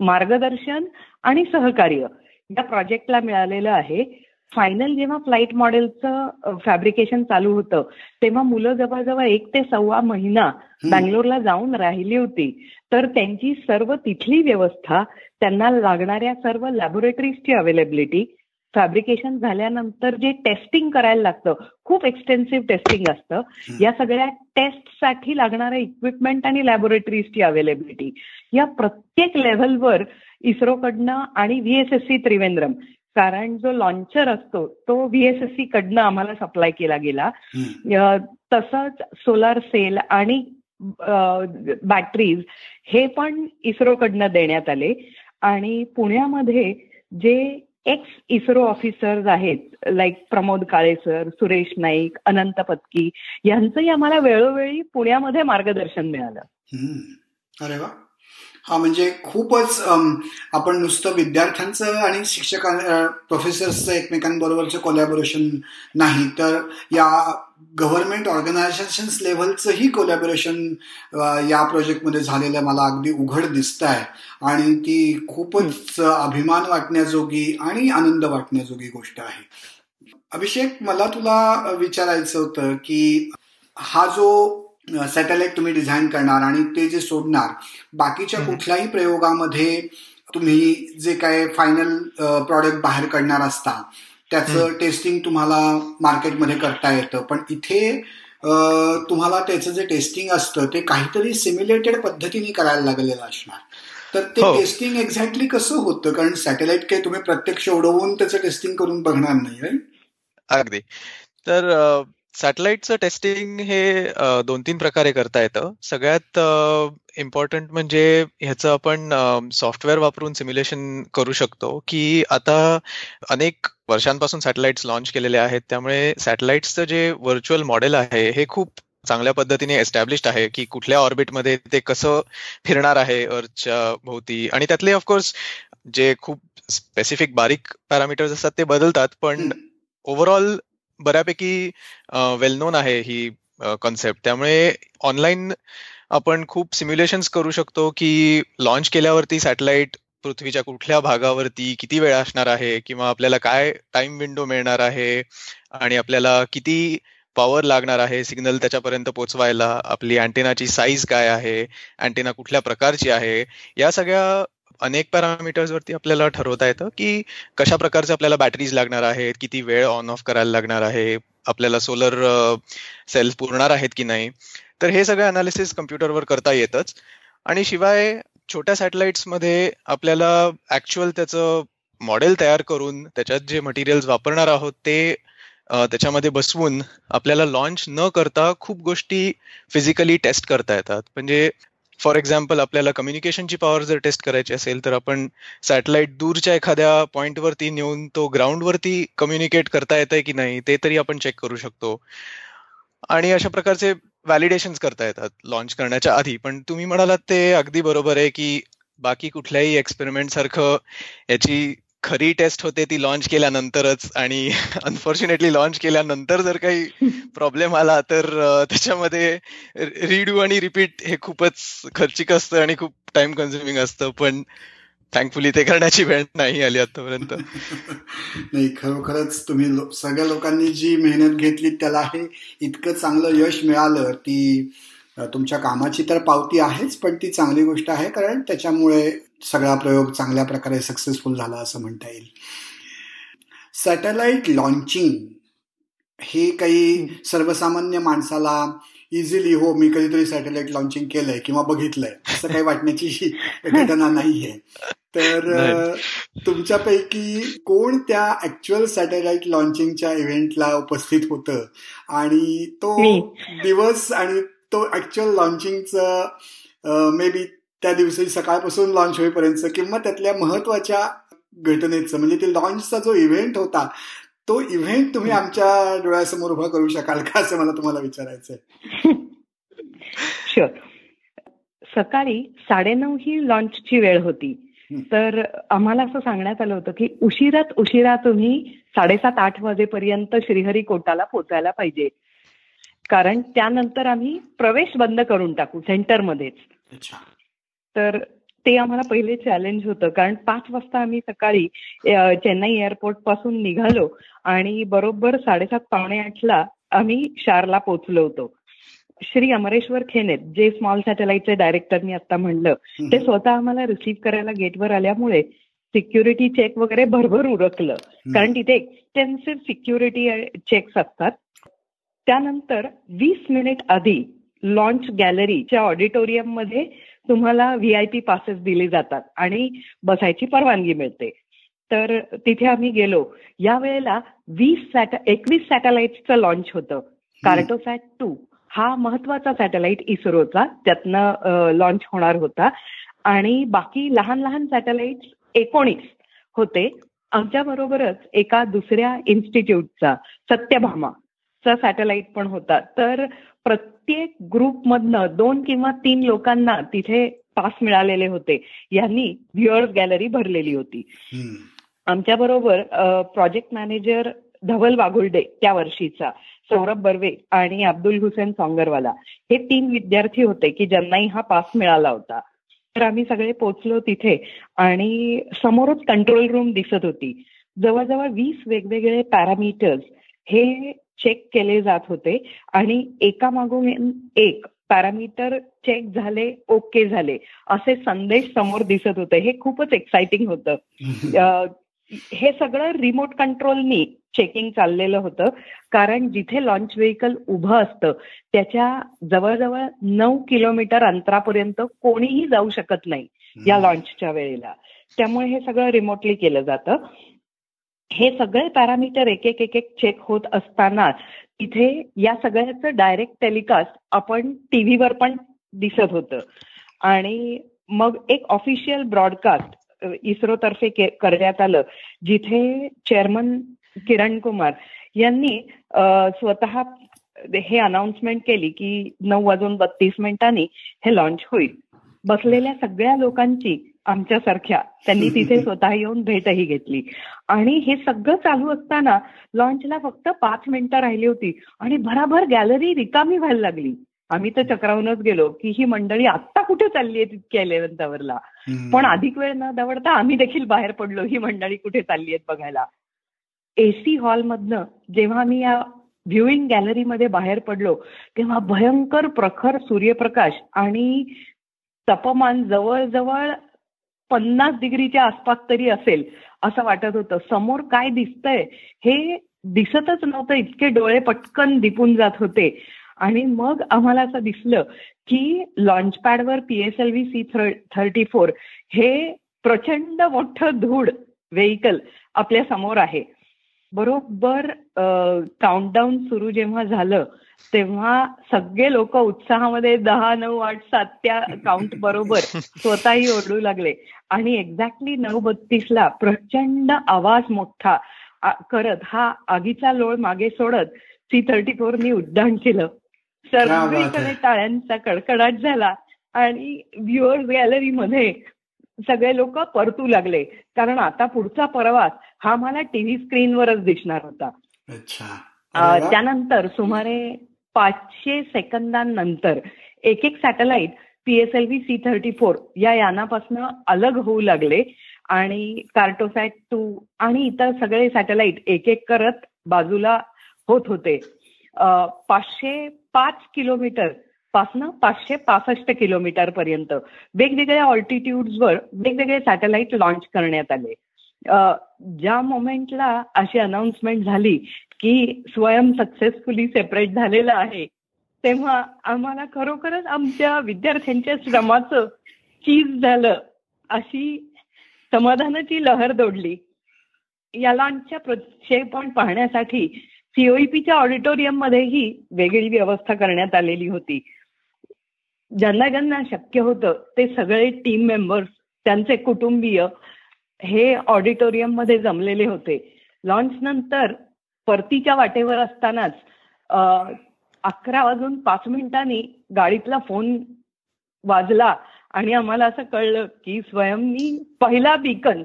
मार्गदर्शन आणि सहकार्य या प्रोजेक्टला मिळालेलं आहे. फायनल जेव्हा फ्लाईट मॉडेलचं फॅब्रिकेशन चालू होतं तेव्हा मुलं जवळजवळ एक ते सव्वा महिना बँगलोरला जाऊन राहिली होती. तर त्यांची सर्व तिथली व्यवस्था त्यांना लागणाऱ्या सर्व लॅबोरेटरीजची अवेलेबिलिटी फॅब्रिकेशन झाल्यानंतर जे टेस्टिंग करायला लागतं खूप एक्सटेन्सिव्ह टेस्टिंग असतं या सगळ्या टेस्टसाठी लागणारं इक्विपमेंट आणि लॅबोरेटरीजची अवेलेबिलिटी या प्रत्येक लेव्हलवर इस्रोकडनं आणि व्हीएसएससी त्रिवेंद्रम कारण जो लॉन्चर असतो तो व्हीएसएससी कडनं आम्हाला सप्लाय केला गेला. तसंच सोलार सेल आणि बॅटरीज हे पण इस्रोकडनं देण्यात आले. आणि पुण्यामध्ये जे एक्स इस्रो ऑफिसर्स आहेत लाईक प्रमोद काळे सर सुरेश नाईक अनंत पत्की यांचंही आम्हाला वेळोवेळी पुण्यामध्ये मार्गदर्शन मिळालं. अरे वा. हा म्हणजे खूपच आपण नुसतं विद्यार्थ्यांचं आणि शिक्षकां प्रोफेसर्सचं एकमेकांबरोबरचं कोलॅबोरेशन नाही तर या गव्हर्नमेंट ऑर्गनायझेशन्स लेव्हलचंही कोलॅबोरेशन या प्रोजेक्टमध्ये झालेलं मला अगदी उघड दिसत आहे आणि ती खूपच अभिमान वाटण्याजोगी आणि आनंद वाटण्याजोगी गोष्ट आहे. अभिषेक मला तुला विचारायचं होतं की हा जो सॅटेलाइट तुम्ही डिझाईन करणार आणि ते जे सोडणार बाकीच्या कुठल्याही प्रयोगामध्ये तुम्ही जे काय फायनल प्रॉडक्ट बाहेर काढणार असता त्याचं टेस्टिंग तुम्हाला मार्केटमध्ये करता येतं. पण इथे तुम्हाला त्याचं जे टेस्टिंग असतं ते काहीतरी सिम्युलेटेड पद्धतीने करायला लागलेलं असणार. तर ते टेस्टिंग हो. एक्झॅक्टली कसं होतं? कारण सॅटेलाइट काही तुम्ही प्रत्यक्ष उडवून त्याचं टेस्टिंग करून बघणार नाही अगदी. तर सॅटेलाइटचं टेस्टिंग हे दोन तीन प्रकारे करता येतं. सगळ्यात इम्पॉर्टंट म्हणजे ह्याचं आपण सॉफ्टवेअर वापरून सिम्युलेशन करू शकतो की आता अनेक वर्षांपासून सॅटेलाइट्स लॉन्च केलेले आहेत. त्यामुळे सॅटेलाइट्सचं जे व्हर्च्युअल मॉडेल आहे हे खूप चांगल्या पद्धतीने एस्टॅब्लिश्ड आहे की कुठल्या ऑर्बिटमध्ये ते कसं फिरणार आहे अर्थच्या भोवती. आणि त्यातले ऑफकोर्स जे खूप स्पेसिफिक बारीक पॅरामीटर्स असतात ते बदलतात पण ओव्हरऑल बऱ्यापैकी वेल नोन आहे ही कॉन्सेप्ट त्यामुळे ऑनलाईन आपण खूप सिम्युलेशन्स करू शकतो की लॉन्च केल्यावरती सॅटेलाइट पृथ्वीच्या कुठल्या भागावरती किती वेळ असणार आहे किंवा आपल्याला काय टाइम विंडो मिळणार आहे आणि आपल्याला किती पॉवर लागणार आहे सिग्नल त्याच्यापर्यंत पोहोचवायला आपली अँटेनाची साईज काय आहे अँटेना कुठल्या प्रकारची आहे या सगळ्या अनेक पॅरामीटर्सवरती आपल्याला ठरवता येतं की कशा प्रकारचे आपल्याला बॅटरीज लागणार आहेत किती वेळ ऑन ऑफ करायला लागणार आहे आपल्याला सोलर सेल्स पुरणार आहेत की नाही. तर हे सगळं अनालिसिस कम्प्युटरवर करता येतच. आणि शिवाय छोट्या सॅटेलाइट्समध्ये आपल्याला ऍक्च्युअल त्याचं मॉडेल तयार करून त्याच्यात जे मटेरियल्स वापरणार आहोत ते त्याच्यामध्ये बसवून आपल्याला लॉन्च न करता खूप गोष्टी फिजिकली टेस्ट करता येतात. म्हणजे फॉर एक्झाम्पल आपल्याला कम्युनिकेशनची पॉवर जर टेस्ट करायची असेल तर आपण सॅटेलाइट दूरच्या एखाद्या पॉईंटवरती नेऊन तो ग्राउंडवरती कम्युनिकेट करता येतंय की नाही ते तरी आपण चेक करू शकतो. आणि अशा प्रकारचे व्हॅलिडेशन करता येतात लॉन्च करण्याच्या आधी. पण तुम्ही म्हणालात ते अगदी बरोबर आहे की बाकी कुठल्याही एक्सपेरिमेंट सारखं याची खरी टेस्ट होते ती लॉन्च केल्यानंतरच. आणि अनफॉर्च्युनेटली लॉन्च केल्यानंतर जर काही प्रॉब्लेम आला तर त्याच्यामध्ये रिडू आणि रिपीट हे खूपच खर्चिक असतं आणि खूप टाइम कन्झ्युमिंग असतं. पण थँकफुली ते करण्याची वेळ नाही आली आतापर्यंत. नाही खरोखरच तुम्ही सगळ्या लोकांनी जी मेहनत घेतली त्याला हे इतकं चांगलं यश मिळालं ती तुमच्या कामाची तर पावती आहेच पण ती चांगली गोष्ट आहे. कारण त्याच्यामुळे सगळा प्रयोग चांगल्या प्रकारे सक्सेसफुल झाला असं म्हणता येईल. सॅटेलाइट लॉन्चिंग हे काही सर्वसामान्य माणसाला इझिली हो मी कधीतरी सॅटेलाइट लॉन्चिंग केलंय किंवा बघितलंय असं काही वाटण्याची घटना नाहीये. तर तुमच्यापैकी कोण त्या ऍक्च्युअल सॅटेलाइट लॉन्चिंगच्या इव्हेंटला उपस्थित होतं? आणि तो दिवस आणि तो ऍक्च्युअल लॉन्चिंगचं मे बी त्या दिवशी सकाळपासून लॉन्च होईपर्यंत किंवा त्यातल्या महत्त्वाच्या घटनेचं म्हणजे ते लॉन्चचा जो इव्हेंट होता तो इव्हेंट तुम्ही आमच्या डोळ्यासमोर उभा करू शकाल का असं मला तुम्हाला विचारायचंय? शुअर सकाळी साडेनऊ ही लॉन्चची वेळ होती. तर आम्हाला असं सांगण्यात आलं होतं की उशिरात उशिरा तुम्ही साडेसात आठ वाजेपर्यंत श्रीहरिकोटाला पोचायला पाहिजे. कारण त्यानंतर आम्ही प्रवेश बंद करून टाकू सेंटरमध्येच तर ते आम्हाला पहिले चॅलेंज होतं. कारण पाच वाजता आम्ही सकाळी चेन्नई एअरपोर्टपासून निघालो आणि बरोबर साडेसात पावणे आठला आम्ही शारला पोहोचलो होतो. श्री अमरेश्वर खेनेत जे स्मॉल सॅटेलाइटचे डायरेक्टर मी आता म्हणलं ते स्वतः आम्हाला रिसीव्ह करायला गेटवर आल्यामुळे सिक्युरिटी चेक वगैरे भरभर उरकलं. कारण तिथे एक्सटेन्सिव्ह सिक्युरिटी चेक्स असतात. त्यानंतर वीस मिनिट आधी लॉन्च गॅलरीच्या ऑडिटोरियममध्ये तुम्हाला व्ही आय पी पासेस दिले जातात आणि बसायची परवानगी मिळते. तर तिथे आम्ही गेलो. या वेळेला वीस सॅट एकवीस सॅटेलाइटचं लॉन्च होतं. कार्टोसॅट टू हा महत्त्वाचा सॅटेलाइट इस्रोचा. त्यातनं लॉन्च होणार होता. आणि बाकी लहान लहान सॅटेलाइट एकोणीस होते. आमच्या बरोबरच एका दुसऱ्या इन्स्टिट्यूटचा सत्यभामा चा सॅटेलाइट पण होता. तर प्रत्येक ग्रुपमधनं दोन किंवा तीन लोकांना तिथे पास मिळालेले होते. यांनी व्ह्युअर्स गॅलरी भरलेली होती. आमच्या बरोबर प्रोजेक्ट मॅनेजर धवल वाघुल्डे त्या वर्षीचा सौरभ बर्वे आणि अब्दुल हुसेन सॉंगरवाला. हे तीन विद्यार्थी होते की ज्यांनाही हा पास मिळाला होता. तर आम्ही सगळे पोचलो तिथे आणि समोरच कंट्रोल रूम दिसत होती. जवळजवळ वीस वेगवेगळे पॅरामीटर्स हे चेक केले जात होते. आणि एका मागून एक पॅरामीटर चेक झाले ओके झाले. असे संदेश समोर दिसत होते. हे खूपच एक्साइटिंग होतं. हे सगळं रिमोट कंट्रोलनी चेकिंग चाललेलं होतं. कारण जिथे लॉन्च व्हेकल उभं असतं त्याच्या जवळजवळ नऊ किलोमीटर अंतरापर्यंत कोणीही जाऊ शकत नाही या लॉन्चच्या वेळेला. त्यामुळे हे सगळं रिमोटली केलं जातं. हे सगळे पॅरामीटर एक एक एक एक चेक होत असताना तिथे या सगळ्याचं डायरेक्ट टेलिकास्ट आपण टीव्हीवर पण दिसत होतं. आणि मग एक ऑफिशियल ब्रॉडकास्ट इस्रोतर्फे करण्यात आलं जिथे चेअरमन किरण कुमार यांनी स्वतः हे अनाउन्समेंट केली की नऊ वाजून बत्तीस मिनिटांनी हे लॉन्च होईल. बसलेल्या सगळ्या लोकांची आमच्यासारख्या. त्यांनी तिथे स्वतः येऊन भेटही घेतली. आणि हे सगळं चालू असताना लॉन्चला फक्त पाच मिनिटं राहिली होती. आणि भराभर गॅलरी रिकामी व्हायला लागली. आम्ही तर चक्रावूनच गेलो की ही मंडळी आत्ता कुठे चालली आहे तितक्या इलेव्हन्थ आवरला पण अधिक वेळ न दवडता आम्ही देखील बाहेर पडलो ही मंडळी कुठे चालली आहेत बघायला. एसी हॉलमधनं जेव्हा आम्ही या व्ह्युईंग गॅलरीमध्ये बाहेर पडलो तेव्हा भयंकर प्रखर सूर्यप्रकाश आणि तापमान जवळजवळ पन्नास डिग्रीच्या आसपास तरी असेल असं वाटत होतं. समोर काय दिसतंय हे दिसतच नव्हतं. इतके डोळे पटकन दिपून जात होते. आणि मग आम्हाला असं दिसलं की लॉन्चपॅडवर पीएसएलव्ही सी थर्टी फोर हे प्रचंड मोठं धूळ व्हेकल आपल्यासमोर आहे. बरोबर काउंटडाऊन सुरू जेव्हा झालं तेव्हा सगळे लोक उत्साहामध्ये दहा नऊ आठ सात त्या काउंट बरोबर स्वतःही ओरडू लागले. आणि एक्झॅक्टली नऊ बत्तीसला प्रचंड आवाज मोठा करत हा आगीचा लोळ मागे सोडत सी थर्टी फोरनी उड्डाण केलं. सगळीकडे टाळ्यांचा कडकडाट झाला आणि व्ह्युअर्स गॅलरीमध्ये सगळे लोक परतू लागले. कारण आता पुढचा प्रवास हा मला टीव्ही स्क्रीनवरच दिसणार होता. त्यानंतर सुमारे पाचशे सेकंदांनंतर एक एक satellite PSLV C thirty four या यानापासून अलग होऊ लागले आणि कार्टोसॅट टू आणि इतर सगळे सॅटेलाइट एक एक करत बाजूला होत होते. पाचशे पाच किलोमीटर पासनं पाचशे पासष्ट किलोमीटर पर्यंत वेगवेगळ्या ऑल्टिट्यूडवर वेगवेगळे सॅटेलाइट लॉन्च करण्यात आले. ज्या मोमेंटला अशी अनाउन्समेंट झाली की स्वयं सक्सेसफुली सेपरेट झालेलं आहे. तेव्हा आम्हाला खरोखरच आमच्या विद्यार्थ्यांच्या श्रमाचं चीज झालं अशी समाधानाची लहर दोडली. या प्रक्षेपण पाहण्यासाठी सीओईपीच्या ऑडिटोरियम मध्येही वेगळी व्यवस्था करण्यात आलेली होती. ज्यांना ज्यांना शक्य होतं ते सगळे टीम मेंबर्स त्यांचे कुटुंबीय हे ऑडिटोरियममध्ये जमलेले होते. लॉन्च नंतर परतीच्या वाटेवर असतानाच अकरा वाजून पाच मिनिटांनी गाडीतला फोन वाजला आणि आम्हाला असं कळलं की स्वयंनी पहिला बीकन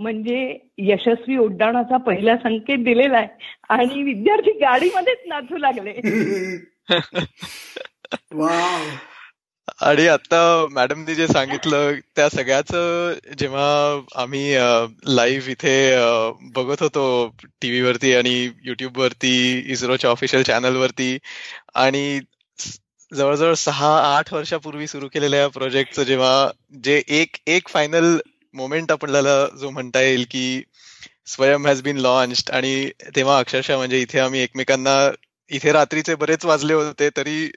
म्हणजे यशस्वी उड्डाणाचा पहिला संकेत दिलेला आहे आणि विद्यार्थी गाडीमध्येच नाचू लागले. आणि आता मॅडमनी जे सांगितलं त्या सगळ्याच जेव्हा आम्ही लाईव्ह इथे बघत होतो टीव्हीवरती आणि युट्यूब वरती इस्रोच्या ऑफिशियल चॅनल वरती आणि जवळजवळ सहा आठ वर्षापूर्वी सुरू केलेल्या प्रोजेक्टचं जेव्हा जे एक एक फायनल मोमेंट आपल्याला जो म्हणता येईल की स्वयं हॅज बीन लॉन्च आणि तेव्हा अक्षरशः म्हणजे इथे आम्ही एकमेकांना इथे रात्रीचे बरेच वाजले होते तरी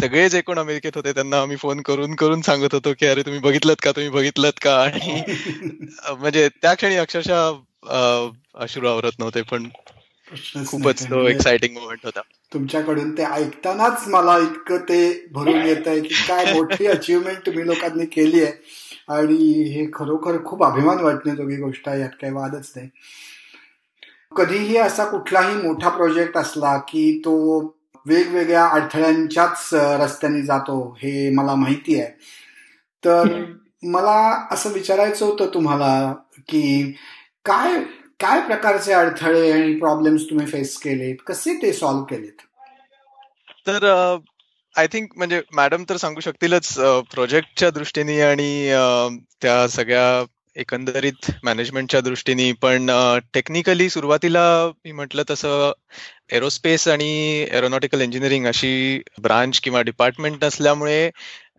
सगळे जे कोण अमेरिकेत होते त्यांना आम्ही फोन करून करून सांगत होतो की अरे तुम्ही बघितलं का? तुम्ही बघितलं का? आणि म्हणजे त्या क्षणी अक्षरशः अश्रू आवरत नव्हते पण खूपच तो एक्साइटिंग मोमेंट होता. तुमच्याकडून ते ऐकतानाच मला इतकं ते भरून येत आहे की काय मोठी अचिव्हमेंट तुम्ही लोकांनी केली आहे. आणि हे खरोखर खूप अभिमान वाटण्याजोगी गोष्ट आहे यात काही वादच नाही. कधीही असा कुठलाही मोठा प्रोजेक्ट असला की तो वेगवेगळ्या अडथळ्यांच्याच रस्त्याने जातो हे मला माहिती आहे. तर मला असं विचारायचं होतं तुम्हाला की काय काय प्रकारचे अडथळे आणि प्रॉब्लेम्स तुम्ही फेस केलेत? कसे ते सॉल्व्ह केलेत? तर आय थिंक म्हणजे मॅडम तर सांगू शकतीलच प्रोजेक्टच्या दृष्टीने आणि त्या सगळ्या एकंदरीत मॅनेजमेंटच्या दृष्टीने पण टेक्निकली सुरुवातीला मी म्हटलं तसं एरोस्पेस आणि एरोनॉटिकल इंजिनिअरिंग अशी ब्रांच किंवा डिपार्टमेंट नसल्यामुळे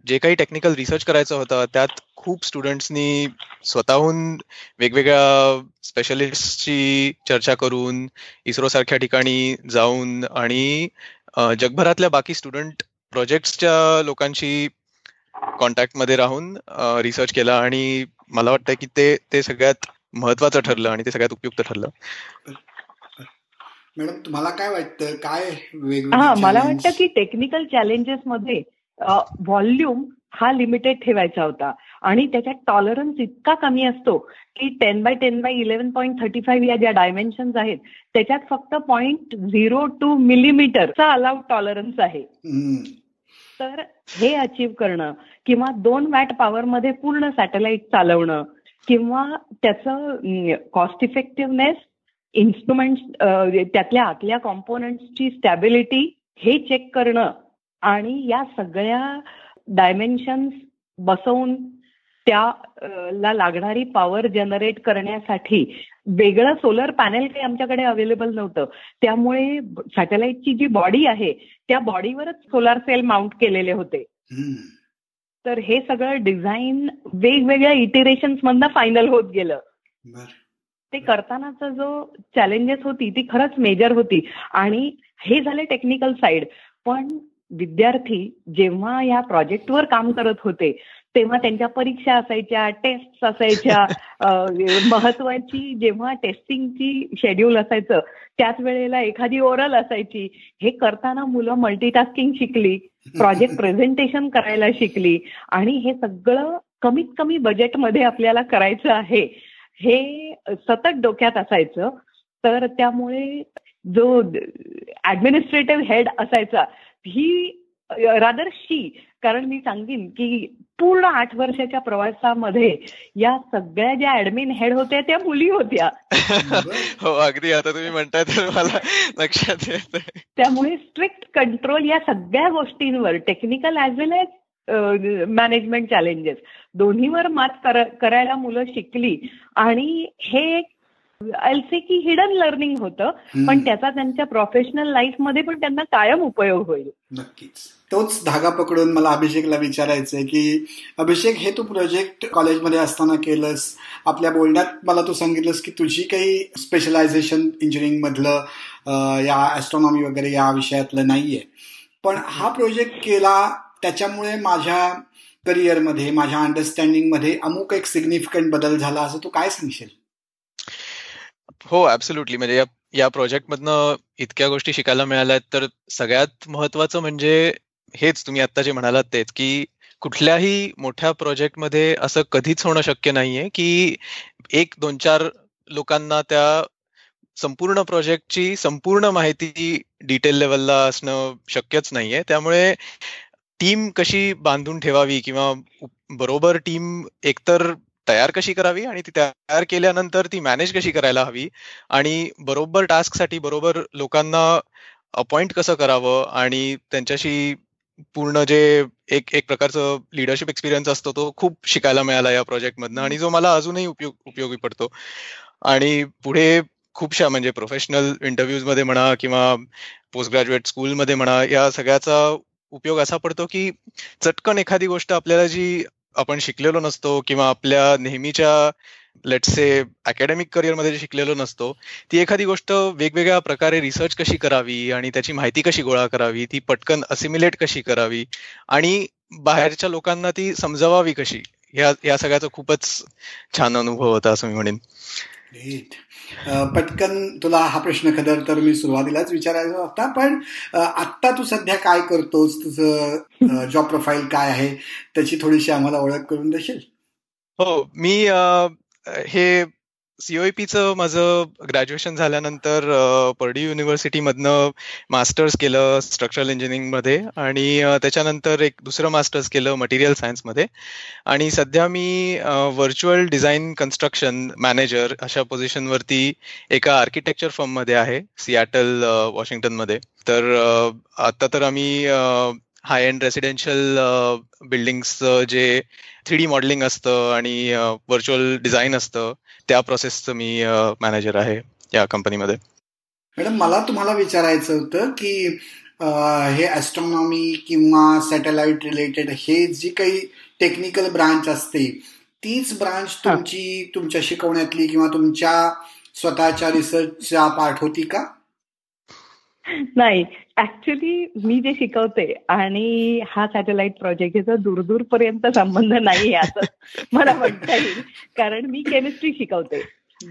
जे काही टेक्निकल रिसर्च करायचं होतं त्यात खूप स्टुडंट्सनी स्वतःहून वेगवेगळ्या स्पेशलिस्टची चर्चा करून इस्रो सारख्या ठिकाणी जाऊन आणि जगभरातल्या बाकी स्टुडंट प्रोजेक्ट्सच्या लोकांशी कॉन्टॅक्टमध्ये राहून रिसर्च केला आणि मला वाटतं की ते ते सगळ्यात महत्वाचं ठरलं आणि ते सगळ्यात उपयुक्त ठरलं. मॅडम तुम्हाला काय वाटतं काय हा मला वाटतं की टेक्निकल चॅलेंजेस मध्ये व्हॉल्यूम हा लिमिटेड ठेवायचा होता. आणि त्याच्यात टॉलरन्स इतका कमी असतो की ten by ten by eleven point thirty five या ज्या डायमेन्शन आहेत त्याच्यात फक्त पॉईंट झिरो टू मिलीमीटरचा अलाउड टॉलरन्स आहे. तर हे अचीव्ह करणं किंवा दोन वॅट पॉवरमध्ये पूर्ण सॅटेलाइट चालवणं किंवा त्याचं कॉस्ट इफेक्टिव्हनेस इन्स्ट्रुमेंट त्यातल्या आतल्या कॉम्पोनंटची स्टॅबिलिटी हे चेक करणं आणि या सगळ्या डायमेन्शन्स बसवून त्याला लागणारी पॉवर जनरेट करण्यासाठी वेगळं सोलर पॅनेल काही आमच्याकडे अवेलेबल नव्हतं. त्यामुळे सॅटेलाइटची जी बॉडी आहे त्या बॉडीवरच सोलार सेल माउंट केलेले होते. तर हे सगळं डिझाईन वेगवेगळ्या इटिरेशन्स मधनं फायनल होत गेलं. ते करतानाचा जो चॅलेंजेस होती ती खरंच मेजर होती. आणि हे झाले टेक्निकल साईड पण विद्यार्थी जेव्हा या प्रोजेक्टवर काम करत होते तेव्हा त्यांच्या परीक्षा असायच्या टेस्ट असायच्या. महत्वाची जेव्हा टेस्टिंगची शेड्यूल असायचं त्याच वेळेला एखादी ओरल असायची. हे करताना मुलं मल्टीटास्किंग शिकली प्रोजेक्ट प्रेझेंटेशन करायला शिकली आणि हे सगळं कमीत कमी बजेटमध्ये आपल्याला करायचं आहे. हे सतत डोक्यात असायचं. तर त्यामुळे जो ऍडमिनिस्ट्रेटिव्ह हेड असायचा ही रादर शी कारण मी सांगेन की पूर्ण आठ वर्षाच्या प्रवासामध्ये या सगळ्या ज्या ऍडमिन हेड होत्या त्या मुली होत्या. हो अगदी. आता तुम्ही म्हणताय तर मला लक्षात येत त्यामुळे स्ट्रिक्ट कंट्रोल या सगळ्या गोष्टींवर technical as well as management challenges दोन्हीवर मात करायला मुलं शिकली. आणि हे एक एलसी की हिडन लर्निंग होतं पण त्याचा त्यांच्या प्रोफेशनल लाईफमध्ये पण त्यांना कायम उपयोग होईल. नक्कीच. तोच धागा पकडून मला अभिषेकला विचारायचंय की अभिषेक हे तू प्रोजेक्ट कॉलेजमध्ये असताना केलंस. आपल्या बोलण्यात मला तू सांगितलंस की तुझी काही स्पेशलायझेशन इंजिनिअरिंग मधलं या ऍस्ट्रॉनॉमी वगैरे या विषयातलं नाहीये. पण हा प्रोजेक्ट केला त्याच्यामुळे माझ्या करिअरमध्ये माझ्या अंडरस्टँडिंगमध्ये अमुक एक सिग्निफिकंट बदल झाला असं तू काय सांगशील? हो ऍब्सोल्युटली म्हणजे या या प्रोजेक्टमधनं इतक्या गोष्टी शिकायला मिळाल्या तर सगळ्यात महत्वाचं म्हणजे हेच तुम्ही आता जे म्हणालात तेच की कुठल्याही मोठ्या प्रोजेक्टमध्ये असं कधीच होणं शक्य नाहीये की एक दोन चार लोकांना त्या संपूर्ण प्रोजेक्टची संपूर्ण माहिती डिटेल लेवलला असणं शक्यच नाहीये. त्यामुळे टीम कशी बांधून ठेवावी किंवा बरोबर टीम एकतर तयार कशी करावी आणि ती तयार केल्यानंतर ती मॅनेज कशी करायला हवी? आणि बरोबर टास्कसाठी बरोबर लोकांना अपॉइंट कसं करावं? आणि त्यांच्याशी पूर्ण जे एक एक प्रकारचं लिडरशिप एक्सपिरियन्स असतो तो खूप शिकायला मिळाला या प्रोजेक्टमधनं आणि जो मला अजूनही उपयोग उपयोगी पडतो. आणि पुढे खूपशा म्हणजे प्रोफेशनल इंटरव्ह्यूजमध्ये म्हणा किंवा पोस्ट ग्रॅज्युएट स्कूलमध्ये म्हणा या सगळ्याचा उपयोग असा पडतो की चटकन एखादी गोष्ट आपल्याला जी आपण शिकलेलो नसतो किंवा आपल्या नेहमीच्या लेटसे से अकॅडमिक करिअरमध्ये जे शिकलेलो नसतो ती एखादी गोष्ट वेगवेगळ्या प्रकारे रिसर्च कशी करावी आणि त्याची माहिती कशी गोळा करावी ती पटकन असिम्युलेट कशी करावी आणि बाहेरच्या लोकांना ती समजवावी कशी या या सगळ्याचा खूपच छान अनुभव होता असं मी म्हणेन. Uh, पटकन तुला हा प्रश्न खदर तर मी सुरुवातीलाच विचारायचा होता पण uh, आत्ता तू सध्या काय करतोस? तुझं uh, जॉब प्रोफाईल काय आहे? त्याची थोडीशी आम्हाला ओळख करून देशील? हो मी हे सीओईपीचं माझं ग्रॅज्युएशन झाल्यानंतर पर्डी युनिव्हर्सिटीमधनं मास्टर्स केलं स्ट्रक्चरल इंजिनिअरिंगमध्ये आणि त्याच्यानंतर एक दुसरं मास्टर्स केलं मटेरियल सायन्समध्ये आणि सध्या मी व्हर्च्युअल डिझाईन कन्स्ट्रक्शन मॅनेजर अशा पोझिशनवरती एका आर्किटेक्चर फर्ममध्ये आहे सियाटल वॉशिंग्टनमध्ये तर आता तर आम्ही हाय एंड रेसिडेन्शियल बिल्डिंगचं जे थ्री डी मॉडेलिंग असतं आणि व्हर्च्युअल डिझाईन असतं त्या प्रोसेसचं मी मॅनेजर आहे या कंपनीमध्ये मॅडम मला तुम्हाला विचारायचं होतं की हे ॲस्ट्रॉनॉमी किंवा सॅटेलाइट रिलेटेड हे जी काही टेक्निकल ब्रांच असते तीच ब्रांच तुमची तुमच्या शिकवण्यातली किंवा तुमच्या स्वतःच्या रिसर्चच्या पार्ट होती का? नाही ऍक्च्युली मी जे शिकवते आणि हा सॅटेलाइट प्रोजेक्ट याचा दूर पर्यंत संबंध नाही असं मला म्हणता येईल. कारण मी केमिस्ट्री शिकवते.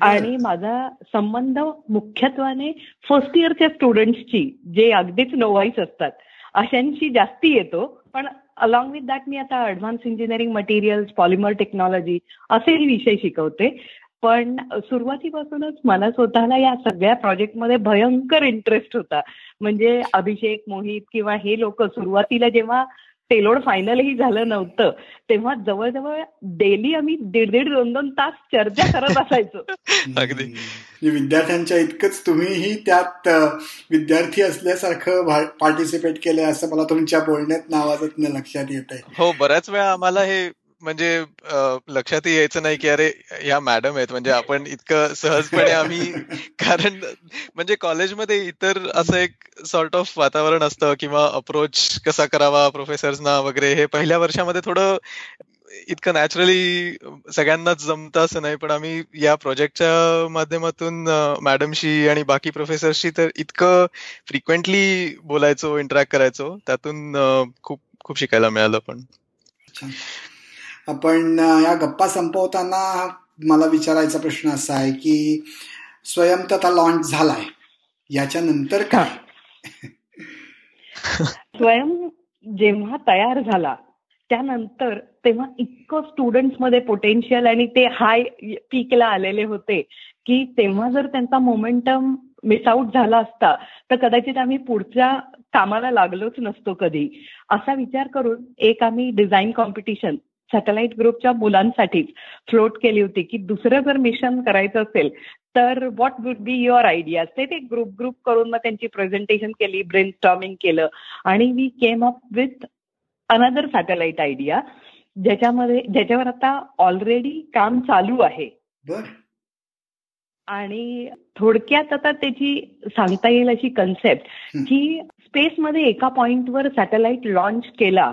आणि माझा संबंध मुख्यत्वाने फर्स्ट इयरच्या स्टुडंट्सची जे अगदीच नोवाईस असतात अशांशी जास्ती येतो. पण अलॉंग विथ दॅट मी आता advance engineering materials polymer technology असेही विषय शिकवते. पण सुरुवातीपासूनच मला स्वतःला या सगळ्या प्रोजेक्टमध्ये भयंकर इंटरेस्ट होता. म्हणजे अभिषेक मोहित किंवा हे लोक सुरुवातीला जेव्हा पेलोड फायनलही झालं नव्हतं तेव्हा जवळजवळ डेली आम्ही दीड दीड दोन दोन तास चर्चा करत असायचो. अगदी. विद्यार्थ्यांच्या इतकंच तुम्हीही त्यात विद्यार्थी असल्यासारखं पार्टिसिपेट केलंय असं मला तुमच्या बोलण्यात नावाजत लक्षात येत आहे हो बऱ्याच वेळा आम्हाला हे म्हणजे लक्षातही यायचं नाही की अरे या मॅडम आहेत. म्हणजे आपण इतकं सहजपणे आम्ही कारण म्हणजे कॉलेजमध्ये इतर असं एक सॉर्ट ऑफ वातावरण असतं किंवा अप्रोच कसा करावा प्रोफेसर्सना वगैरे हे पहिल्या वर्षामध्ये थोडं इतकं नॅचरली सगळ्यांनाच जमतं असं नाही. पण आम्ही या प्रोजेक्टच्या माध्यमातून मॅडमशी आणि बाकी प्रोफेसरशी तर इतकं फ्रिक्वेंटली बोलायचो इंटरॅक्ट करायचो. त्यातून खूप खूप शिकायला मिळालं पण. आपण या गप्पा संपवताना मला विचारायचा प्रश्न असा आहे की स्वयंतथा लॉन्च झालाय याच्या नंतर काय? स्वयं जेव्हा तयार झाला त्यानंतर तेव्हा इतकं स्टुडंटमध्ये पोटेन्शियल आणि ते हाय पीकला आलेले होते की तेव्हा जर त्यांचा मोमेंटम मिस आउट झाला असता तर कदाचित आम्ही पुढच्या कामाला लागलोच नसतो कधी. असा विचार करून एक आम्ही डिझाईन कॉम्पिटिशन सॅटेलाइट ग्रुपच्या मुलांसाठीच फ्लोट केली होती की दुसरं जर मिशन करायचं असेल तर what would be your idea ते ते ग्रुप ग्रुप करून मग त्यांची प्रेझेंटेशन केली ब्रेन स्टॉमिंग केलं. आणि we came up with another satellite idea ज्याच्यामध्ये ज्याच्यावर आता ऑलरेडी काम चालू आहे. आणि थोडक्यात आता त्याची सांगता येईल अशी कन्सेप्ट की स्पेसमध्ये एका पॉइंटवर सॅटेलाइट लॉन्च केला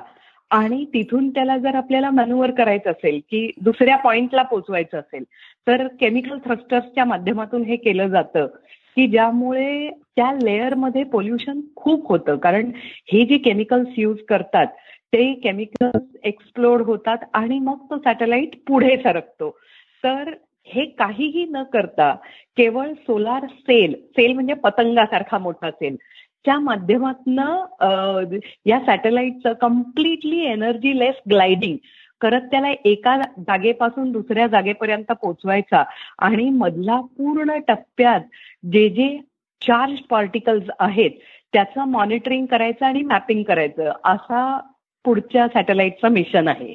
आणि तिथून त्याला जर आपल्याला मॅन्युअर करायचं असेल की दुसऱ्या पॉइंटला पोचवायचं असेल तर केमिकल थ्रस्टर्सच्या माध्यमातून हे केलं जातं की ज्यामुळे त्या लेअरमध्ये पोल्युशन खूप होतं. कारण हे जे केमिकल्स यूज करतात ते केमिकल्स एक्सप्लोड होतात आणि मग तो सॅटेलाइट पुढे सरकतो. तर हे काहीही न करता केवळ सोलार सेल सेल म्हणजे पतंगासारखा मोठा सेल च्या माध्यमातनं या सॅटेलाइटचं कम्प्लिटली एनर्जी लेस ग्लायडिंग करत त्याला एका जागेपासून दुसऱ्या जागेपर्यंत पोचवायचा आणि मधला पूर्ण टप्प्यात जे जे चार्ज पार्टिकल्स आहेत त्याचं मॉनिटरिंग करायचं आणि मॅपिंग करायचं. असा पुढच्या सॅटेलाइटचं मिशन आहे.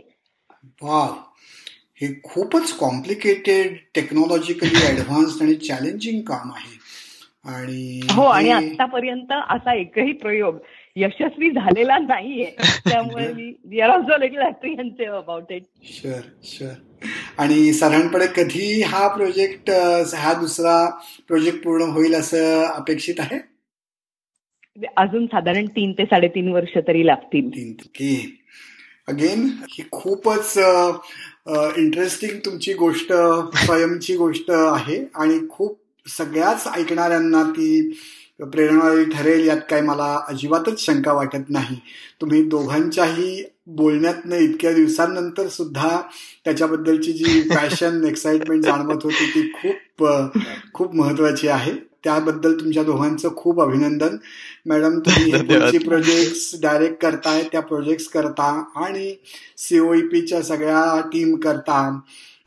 हे खूपच कॉम्प्लिकेटेड टेक्नॉलॉजिकली ऍडव्हान्स आणि चॅलेंजिंग काम आहे. आणि हो आणि आतापर्यंत असा एकही प्रयोग यशस्वी झालेला नाहीये. त्यामुळे are also little about it sure sure आणि साधारणपणे कधी हा प्रोजेक्ट हा दुसरा प्रोजेक्ट पूर्ण होईल असं अपेक्षित आहे? अजून साधारण तीन ते साडेतीन वर्ष तरी लागतील. अगेन ही खूपच इंटरेस्टिंग तुमची गोष्ट स्वयंची गोष्ट आहे आणि खूप सगळ्याच ऐकणाऱ्यांना ती प्रेरणादायी ठरेल यात काही मला अजिबातच शंका वाटत नाही. तुम्ही दोघांच्याही बोलण्यातनं इतक्या दिवसांनंतर सुद्धा त्याच्याबद्दलची जी पॅशन एक्साइटमेंट जाणवत होती ती खूप खूप महत्वाची आहे. त्याबद्दल तुमच्या दोघांचं खूप अभिनंदन. मॅडम तुम्ही प्रोजेक्ट डायरेक्ट करताय त्या प्रोजेक्ट करता आणि सीओईपीच्या सगळ्या टीम करता.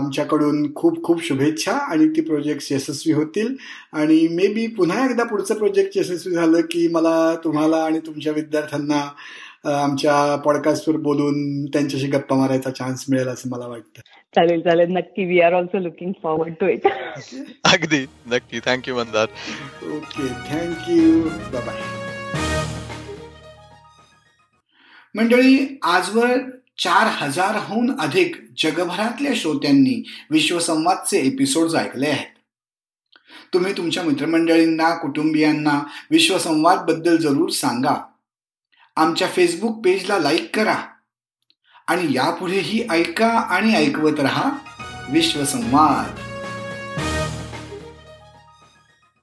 आमच्याकडून खूप खूप शुभेच्छा आणि ती प्रोजेक्ट यशस्वी होतील. आणि मे बी पुन्हा एकदा पुढचं प्रोजेक्ट यशस्वी झालं की मला तुम्हाला आणि तुमच्या विद्यार्थ्यांना आमच्या पॉडकास्टवर बोलून त्यांच्याशी गप्पा मारायचा चान्स मिळेल असं मला वाटतं. चालेल चालेल. नक्की we are also looking forward to it अगदी. नक्की. Thank you Mandar okay thank you bye मंडळी आजवर चार हजारहून अधिक जगभरातल्या श्रोत्यांनी विश्वसंवादचे एपिसोड्स ऐकले आहेत. तुम्ही तुमच्या मित्रमंडळींना कुटुंबियांना विश्वसंवादबद्दल जरूर सांगा. आमच्या फेसबुक पेजला लाईक करा. आणि यापुढेही ऐका आणि ऐकवत रहा विश्वसंवाद.